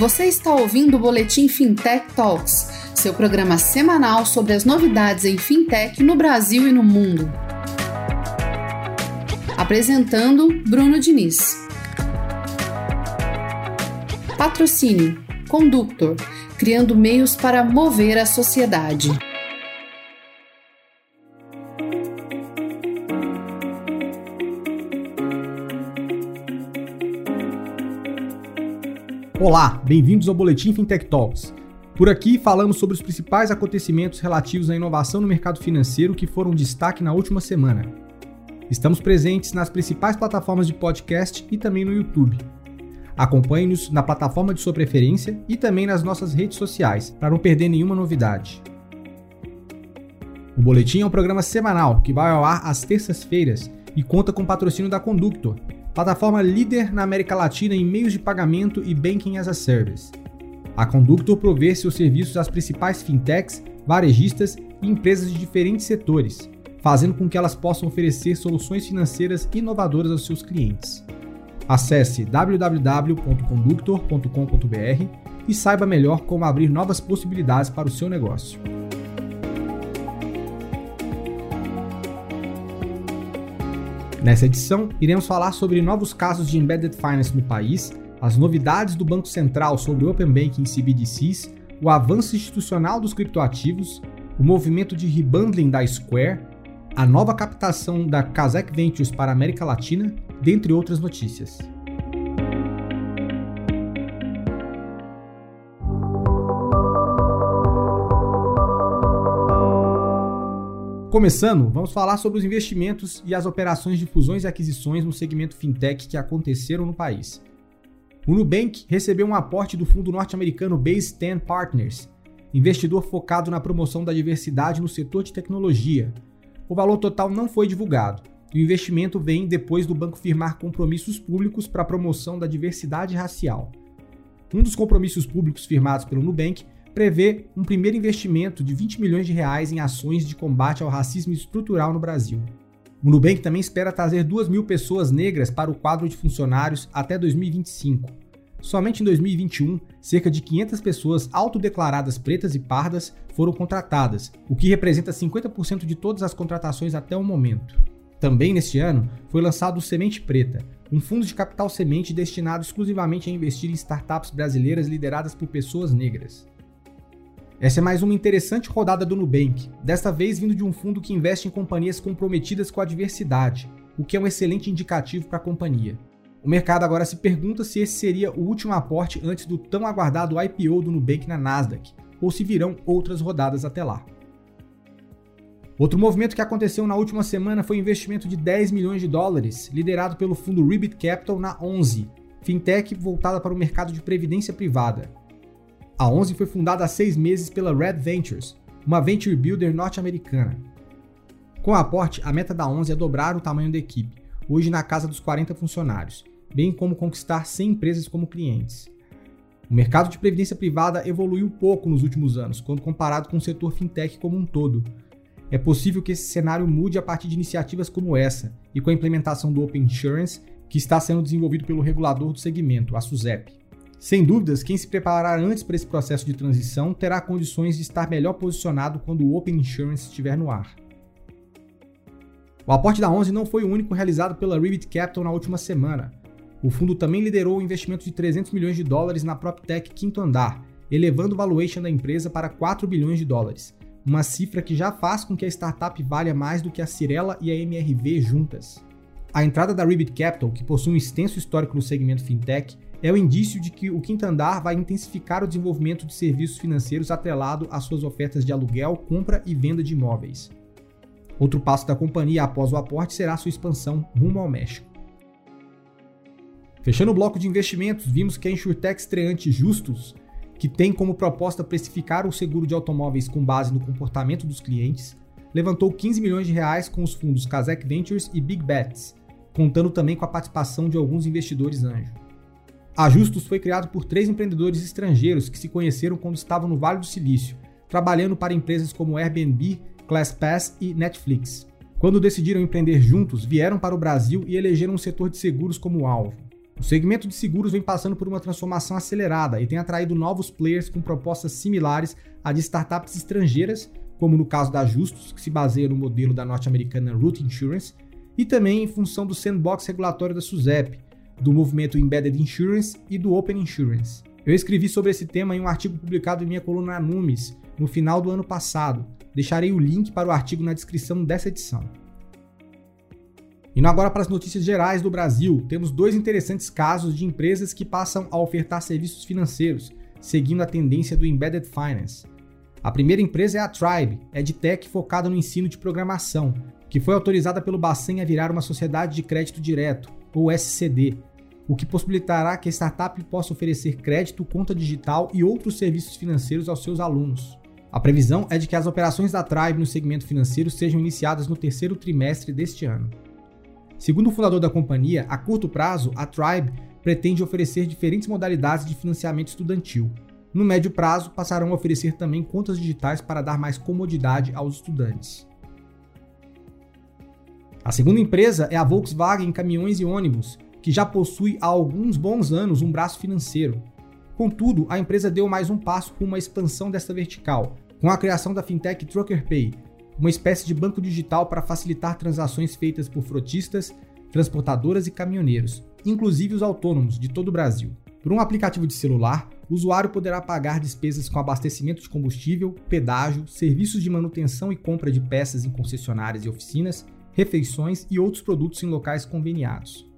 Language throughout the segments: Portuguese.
Você está ouvindo o Boletim Fintech Talks, seu programa semanal sobre as novidades em fintech no Brasil e no mundo. Apresentando Bruno Diniz. Patrocínio Conductor, criando meios para mover a sociedade. Olá, bem-vindos ao Boletim Fintech Talks. Por aqui falamos sobre os principais acontecimentos relativos à inovação no mercado financeiro que foram destaque na última semana. Estamos presentes nas principais plataformas de podcast e também no YouTube. Acompanhe-nos na plataforma de sua preferência e também nas nossas redes sociais para não perder nenhuma novidade. O Boletim é um programa semanal que vai ao ar às terças-feiras e conta com patrocínio da Conductor, plataforma líder na América Latina em meios de pagamento e banking as a service. A Conductor provê seus serviços às principais fintechs, varejistas e empresas de diferentes setores, fazendo com que elas possam oferecer soluções financeiras inovadoras aos seus clientes. Acesse www.conductor.com.br e saiba melhor como abrir novas possibilidades para o seu negócio. Nessa edição, iremos falar sobre novos casos de embedded finance no país, as novidades do Banco Central sobre Open Banking CBDCs, o avanço institucional dos criptoativos, o movimento de rebundling da Square, a nova captação da Kazakh Ventures para a América Latina, dentre outras notícias. Começando, vamos falar sobre os investimentos e as operações de fusões e aquisições no segmento fintech que aconteceram no país. O Nubank recebeu um aporte do fundo norte-americano Base 10 Partners, investidor focado na promoção da diversidade no setor de tecnologia. O valor total não foi divulgado. O investimento vem depois do banco firmar compromissos públicos para a promoção da diversidade racial. Um dos compromissos públicos firmados pelo Nubank prevê um primeiro investimento de 20 milhões de reais em ações de combate ao racismo estrutural no Brasil. O Nubank também espera trazer 2 mil pessoas negras para o quadro de funcionários até 2025. Somente em 2021, cerca de 500 pessoas autodeclaradas pretas e pardas foram contratadas, o que representa 50% de todas as contratações até o momento. Também neste ano, foi lançado o Semente Preta, um fundo de capital semente destinado exclusivamente a investir em startups brasileiras lideradas por pessoas negras. Essa é mais uma interessante rodada do Nubank, desta vez vindo de um fundo que investe em companhias comprometidas com a diversidade, o que é um excelente indicativo para a companhia. O mercado agora se pergunta se esse seria o último aporte antes do tão aguardado IPO do Nubank na Nasdaq, ou se virão outras rodadas até lá. Outro movimento que aconteceu na última semana foi o investimento de 10 milhões de dólares, liderado pelo fundo Ribbit Capital na 11, fintech voltada para o mercado de previdência privada. A 11 foi fundada há seis meses pela Red Ventures, uma venture builder norte-americana. Com o aporte, a meta da 11 é dobrar o tamanho da equipe, hoje na casa dos 40 funcionários, bem como conquistar 100 empresas como clientes. O mercado de previdência privada evoluiu pouco nos últimos anos, quando comparado com o setor fintech como um todo. É possível que esse cenário mude a partir de iniciativas como essa e com a implementação do Open Insurance, que está sendo desenvolvido pelo regulador do segmento, a SUSEP. Sem dúvidas, quem se preparar antes para esse processo de transição terá condições de estar melhor posicionado quando o Open Insurance estiver no ar. O aporte da 11 não foi o único realizado pela Ribbit Capital na última semana. O fundo também liderou o investimento de 300 milhões de dólares na PropTech Quinto Andar, elevando o valuation da empresa para 4 bilhões de dólares, uma cifra que já faz com que a startup valha mais do que a Cirela e a MRV juntas. A entrada da Ribbit Capital, que possui um extenso histórico no segmento fintech, é o indício de que o quinto andar vai intensificar o desenvolvimento de serviços financeiros atrelado às suas ofertas de aluguel, compra e venda de imóveis. Outro passo da companhia após o aporte será sua expansão rumo ao México. Fechando o bloco de investimentos, vimos que a Insurtech estreante Justus, que tem como proposta precificar o seguro de automóveis com base no comportamento dos clientes, levantou 15 milhões de reais com os fundos Kazakh Ventures e Big Bets, contando também com a participação de alguns investidores anjo. A Justus foi criado por três empreendedores estrangeiros que se conheceram quando estavam no Vale do Silício, trabalhando para empresas como Airbnb, ClassPass e Netflix. Quando decidiram empreender juntos, vieram para o Brasil e elegeram o setor de seguros como alvo. O segmento de seguros vem passando por uma transformação acelerada e tem atraído novos players com propostas similares à de startups estrangeiras, como no caso da Justus, que se baseia no modelo da norte-americana Root Insurance, e também em função do sandbox regulatório da SUSEP, do movimento Embedded Insurance e do Open Insurance. Eu escrevi sobre esse tema em um artigo publicado em minha coluna Numis no final do ano passado. Deixarei o link para o artigo na descrição dessa edição. Indo agora para as notícias gerais do Brasil, temos dois interessantes casos de empresas que passam a ofertar serviços financeiros, seguindo a tendência do Embedded Finance. A primeira empresa é a Tribe, EdTech focada no ensino de programação, que foi autorizada pelo Bacen a virar uma sociedade de crédito direto, ou SCD, o que possibilitará que a startup possa oferecer crédito, conta digital e outros serviços financeiros aos seus alunos. A previsão é de que as operações da Tribe no segmento financeiro sejam iniciadas no terceiro trimestre deste ano. Segundo o fundador da companhia, a curto prazo, a Tribe pretende oferecer diferentes modalidades de financiamento estudantil. No médio prazo, passarão a oferecer também contas digitais para dar mais comodidade aos estudantes. A segunda empresa é a Volkswagen Caminhões e Ônibus, que já possui há alguns bons anos um braço financeiro. Contudo, a empresa deu mais um passo rumo à expansão desta vertical, com a criação da fintech TruckerPay, uma espécie de banco digital para facilitar transações feitas por frotistas, transportadoras e caminhoneiros, inclusive os autônomos de todo o Brasil. Por um aplicativo de celular, o usuário poderá pagar despesas com abastecimento de combustível, pedágio, serviços de manutenção e compra de peças em concessionárias e oficinas, refeições e outros produtos em locais conveniados.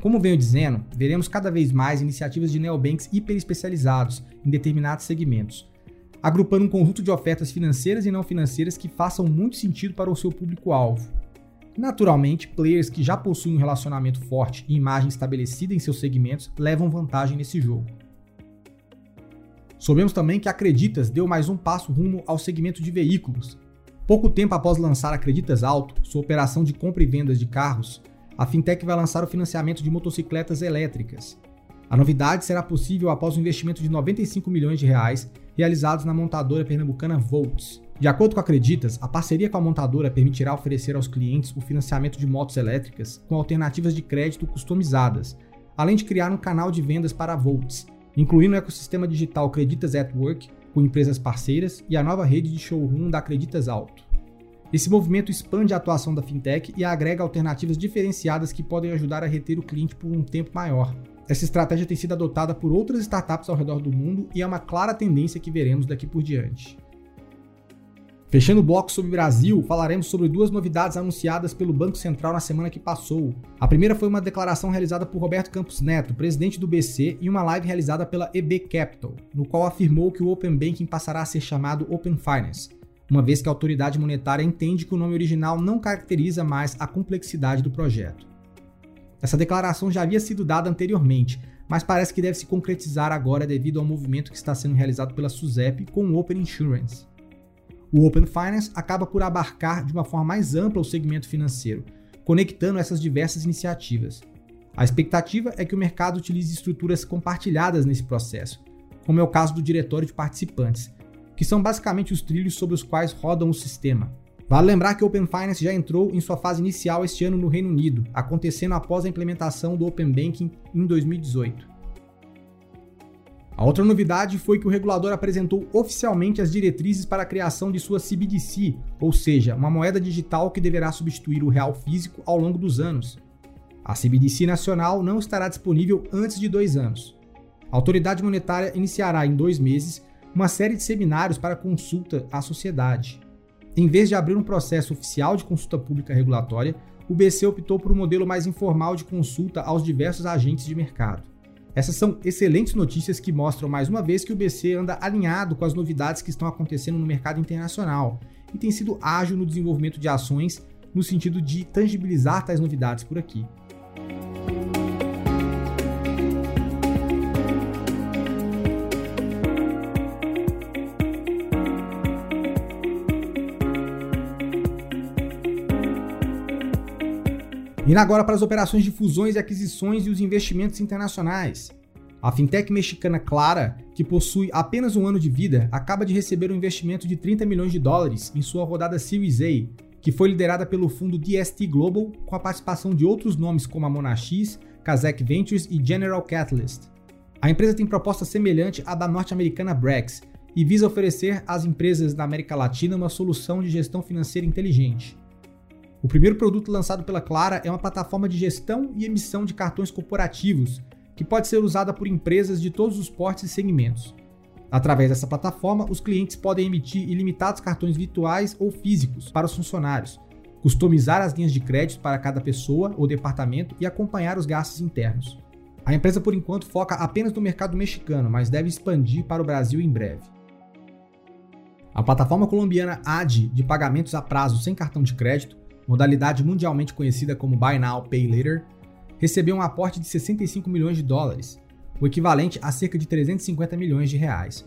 Como venho dizendo, veremos cada vez mais iniciativas de neobanks hiperespecializados em determinados segmentos, agrupando um conjunto de ofertas financeiras e não financeiras que façam muito sentido para o seu público-alvo. Naturalmente, players que já possuem um relacionamento forte e imagem estabelecida em seus segmentos levam vantagem nesse jogo. Soubemos também que a Acreditas deu mais um passo rumo ao segmento de veículos. Pouco tempo após lançar Acreditas Auto, sua operação de compra e vendas de carros, a fintech vai lançar o financiamento de motocicletas elétricas. A novidade será possível após o investimento de 95 milhões de reais realizados na montadora pernambucana Volts. De acordo com Acreditas, a parceria com a montadora permitirá oferecer aos clientes o financiamento de motos elétricas com alternativas de crédito customizadas, além de criar um canal de vendas para a Volts, incluindo o ecossistema digital Creditas at Work, com empresas parceiras, e a nova rede de showroom da Acreditas Auto. Esse movimento expande a atuação da fintech e agrega alternativas diferenciadas que podem ajudar a reter o cliente por um tempo maior. Essa estratégia tem sido adotada por outras startups ao redor do mundo e é uma clara tendência que veremos daqui por diante. Fechando o bloco sobre o Brasil, falaremos sobre duas novidades anunciadas pelo Banco Central na semana que passou. A primeira foi uma declaração realizada por Roberto Campos Neto, presidente do BC, e uma live realizada pela EB Capital, no qual afirmou que o Open Banking passará a ser chamado Open Finance, uma vez que a autoridade monetária entende que o nome original não caracteriza mais a complexidade do projeto. Essa declaração já havia sido dada anteriormente, mas parece que deve se concretizar agora devido ao movimento que está sendo realizado pela SUSEP com o Open Insurance. O Open Finance acaba por abarcar de uma forma mais ampla o segmento financeiro, conectando essas diversas iniciativas. A expectativa é que o mercado utilize estruturas compartilhadas nesse processo, como é o caso do diretório de participantes, que são basicamente os trilhos sobre os quais rodam o sistema. Vale lembrar que o Open Finance já entrou em sua fase inicial este ano no Reino Unido, acontecendo após a implementação do Open Banking em 2018. A outra novidade foi que o regulador apresentou oficialmente as diretrizes para a criação de sua CBDC, ou seja, uma moeda digital que deverá substituir o real físico ao longo dos anos. A CBDC nacional não estará disponível antes de dois anos. A autoridade monetária iniciará em dois meses uma série de seminários para consulta à sociedade. Em vez de abrir um processo oficial de consulta pública regulatória, o BC optou por um modelo mais informal de consulta aos diversos agentes de mercado. Essas são excelentes notícias que mostram mais uma vez que o BC anda alinhado com as novidades que estão acontecendo no mercado internacional e tem sido ágil no desenvolvimento de ações no sentido de tangibilizar tais novidades por aqui. Indo agora para as operações de fusões e aquisições e os investimentos internacionais. A fintech mexicana Clara, que possui apenas um ano de vida, acaba de receber um investimento de 30 milhões de dólares em sua rodada Series A, que foi liderada pelo fundo DST Global, com a participação de outros nomes como a Monax, Kazakh Ventures e General Catalyst. A empresa tem proposta semelhante à da norte-americana Brex e visa oferecer às empresas da América Latina uma solução de gestão financeira inteligente. O primeiro produto lançado pela Clara é uma plataforma de gestão e emissão de cartões corporativos, que pode ser usada por empresas de todos os portes e segmentos. Através dessa plataforma, os clientes podem emitir ilimitados cartões virtuais ou físicos para os funcionários, customizar as linhas de crédito para cada pessoa ou departamento e acompanhar os gastos internos. A empresa, por enquanto, foca apenas no mercado mexicano, mas deve expandir para o Brasil em breve. A plataforma colombiana AD de pagamentos a prazo sem cartão de crédito modalidade mundialmente conhecida como Buy Now, Pay Later, recebeu um aporte de 65 milhões de dólares, o equivalente a cerca de 350 milhões de reais.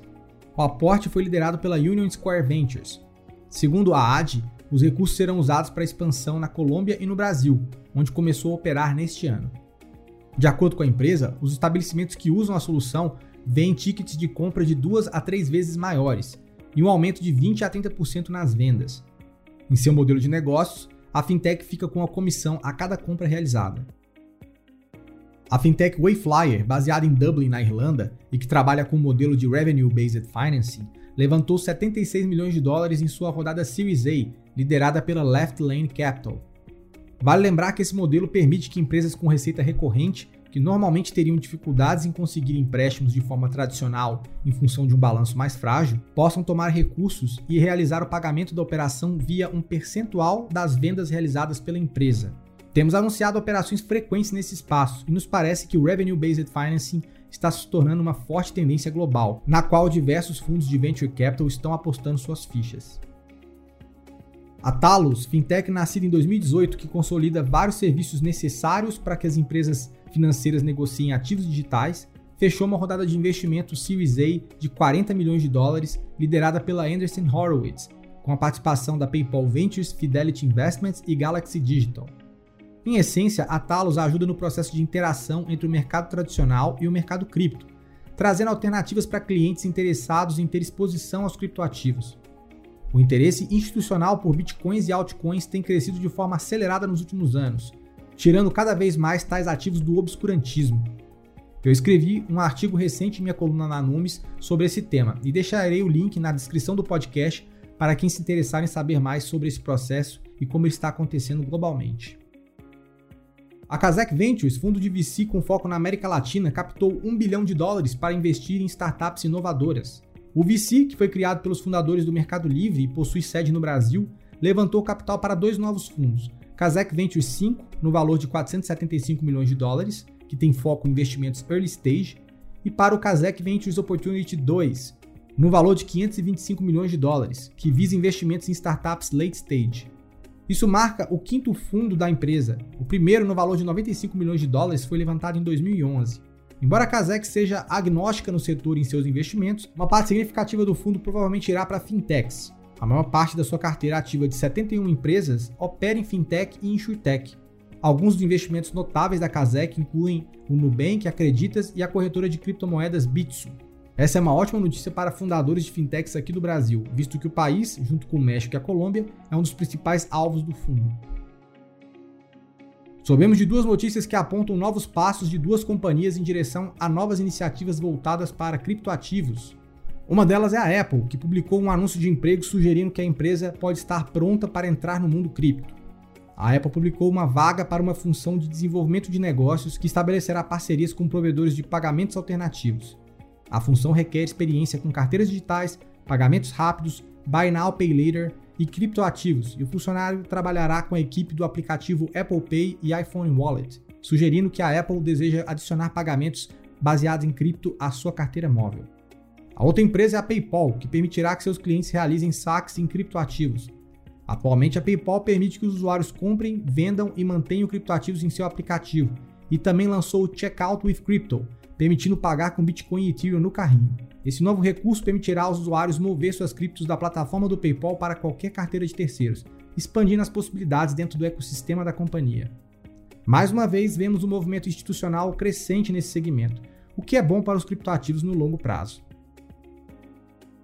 O aporte foi liderado pela Union Square Ventures. Segundo a AD, os recursos serão usados para expansão na Colômbia e no Brasil, onde começou a operar neste ano. De acordo com a empresa, os estabelecimentos que usam a solução veem tickets de compra de duas a três vezes maiores e um aumento de 20 a 30% nas vendas. Em seu modelo de negócios, a fintech fica com a comissão a cada compra realizada. A fintech Wayflyer, baseada em Dublin, na Irlanda, e que trabalha com o modelo de Revenue-Based Financing, levantou 76 milhões de dólares em sua rodada Series A, liderada pela Left Lane Capital. Vale lembrar que esse modelo permite que empresas com receita recorrente que normalmente teriam dificuldades em conseguir empréstimos de forma tradicional em função de um balanço mais frágil, possam tomar recursos e realizar o pagamento da operação via um percentual das vendas realizadas pela empresa. Temos anunciado operações frequentes nesse espaço e nos parece que o Revenue Based Financing está se tornando uma forte tendência global, na qual diversos fundos de venture capital estão apostando suas fichas. A Talos, fintech nascida em 2018 que consolida vários serviços necessários para que as empresas financeiras negociem ativos digitais, fechou uma rodada de investimento Series A de 40 milhões de dólares, liderada pela Anderson Horowitz, com a participação da PayPal Ventures, Fidelity Investments e Galaxy Digital. Em essência, a Talos ajuda no processo de interação entre o mercado tradicional e o mercado cripto, trazendo alternativas para clientes interessados em ter exposição aos criptoativos. O interesse institucional por bitcoins e altcoins tem crescido de forma acelerada nos últimos anos, tirando cada vez mais tais ativos do obscurantismo. Eu escrevi um artigo recente em minha coluna na Numes sobre esse tema e deixarei o link na descrição do podcast para quem se interessar em saber mais sobre esse processo e como ele está acontecendo globalmente. A Kazakh Ventures, fundo de VC com foco na América Latina, captou 1 bilhão de dólares para investir em startups inovadoras. O VC, que foi criado pelos fundadores do Mercado Livre e possui sede no Brasil, levantou capital para dois novos fundos: Kazakh Ventures 5, no valor de 475 milhões de dólares, que tem foco em investimentos early stage, e para o Kazakh Ventures Opportunity 2, no valor de 525 milhões de dólares, que visa investimentos em startups late stage. Isso marca o quinto fundo da empresa. O primeiro, no valor de 95 milhões de dólares, foi levantado em 2011. Embora a Kazek seja agnóstica no setor em seus investimentos, uma parte significativa do fundo provavelmente irá para fintechs. A maior parte da sua carteira ativa de 71 empresas opera em fintech e insurtech. Alguns dos investimentos notáveis da Kazek incluem o Nubank, Acreditas e a corretora de criptomoedas Bitso. Essa é uma ótima notícia para fundadores de fintechs aqui do Brasil, visto que o país, junto com o México e a Colômbia, é um dos principais alvos do fundo. Soubemos de duas notícias que apontam novos passos de duas companhias em direção a novas iniciativas voltadas para criptoativos. Uma delas é a Apple, que publicou um anúncio de emprego sugerindo que a empresa pode estar pronta para entrar no mundo cripto. A Apple publicou uma vaga para uma função de desenvolvimento de negócios que estabelecerá parcerias com provedores de pagamentos alternativos. A função requer experiência com carteiras digitais, pagamentos rápidos, Buy Now Pay Later e criptoativos, e o funcionário trabalhará com a equipe do aplicativo Apple Pay e iPhone Wallet, sugerindo que a Apple deseja adicionar pagamentos baseados em cripto à sua carteira móvel. A outra empresa é a PayPal, que permitirá que seus clientes realizem saques em criptoativos. Atualmente, a PayPal permite que os usuários comprem, vendam e mantenham criptoativos em seu aplicativo, e também lançou o Checkout with Crypto, permitindo pagar com Bitcoin e Ethereum no carrinho. Esse novo recurso permitirá aos usuários mover suas criptos da plataforma do PayPal para qualquer carteira de terceiros, expandindo as possibilidades dentro do ecossistema da companhia. Mais uma vez, vemos um movimento institucional crescente nesse segmento, o que é bom para os criptoativos no longo prazo.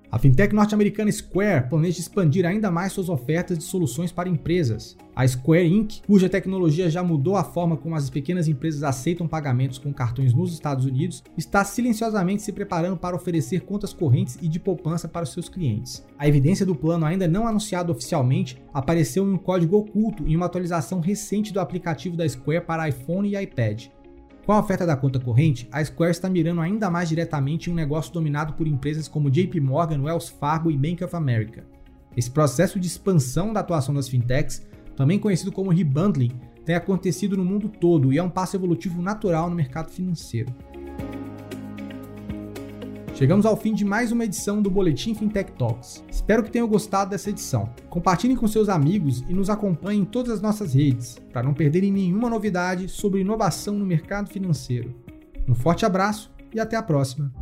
A fintech norte-americana Square planeja expandir ainda mais suas ofertas de soluções para empresas. A Square Inc., cuja tecnologia já mudou a forma como as pequenas empresas aceitam pagamentos com cartões nos Estados Unidos, está silenciosamente se preparando para oferecer contas correntes e de poupança para os seus clientes. A evidência do plano, ainda não anunciado oficialmente, apareceu em um código oculto em uma atualização recente do aplicativo da Square para iPhone e iPad. Com a oferta da conta corrente, a Square está mirando ainda mais diretamente em um negócio dominado por empresas como JP Morgan, Wells Fargo e Bank of America. Esse processo de expansão da atuação das fintechs, também conhecido como rebundling, tem acontecido no mundo todo e é um passo evolutivo natural no mercado financeiro. Chegamos ao fim de mais uma edição do Boletim Fintech Talks. Espero que tenham gostado dessa edição. Compartilhem com seus amigos e nos acompanhem em todas as nossas redes, para não perderem nenhuma novidade sobre inovação no mercado financeiro. Um forte abraço e até a próxima!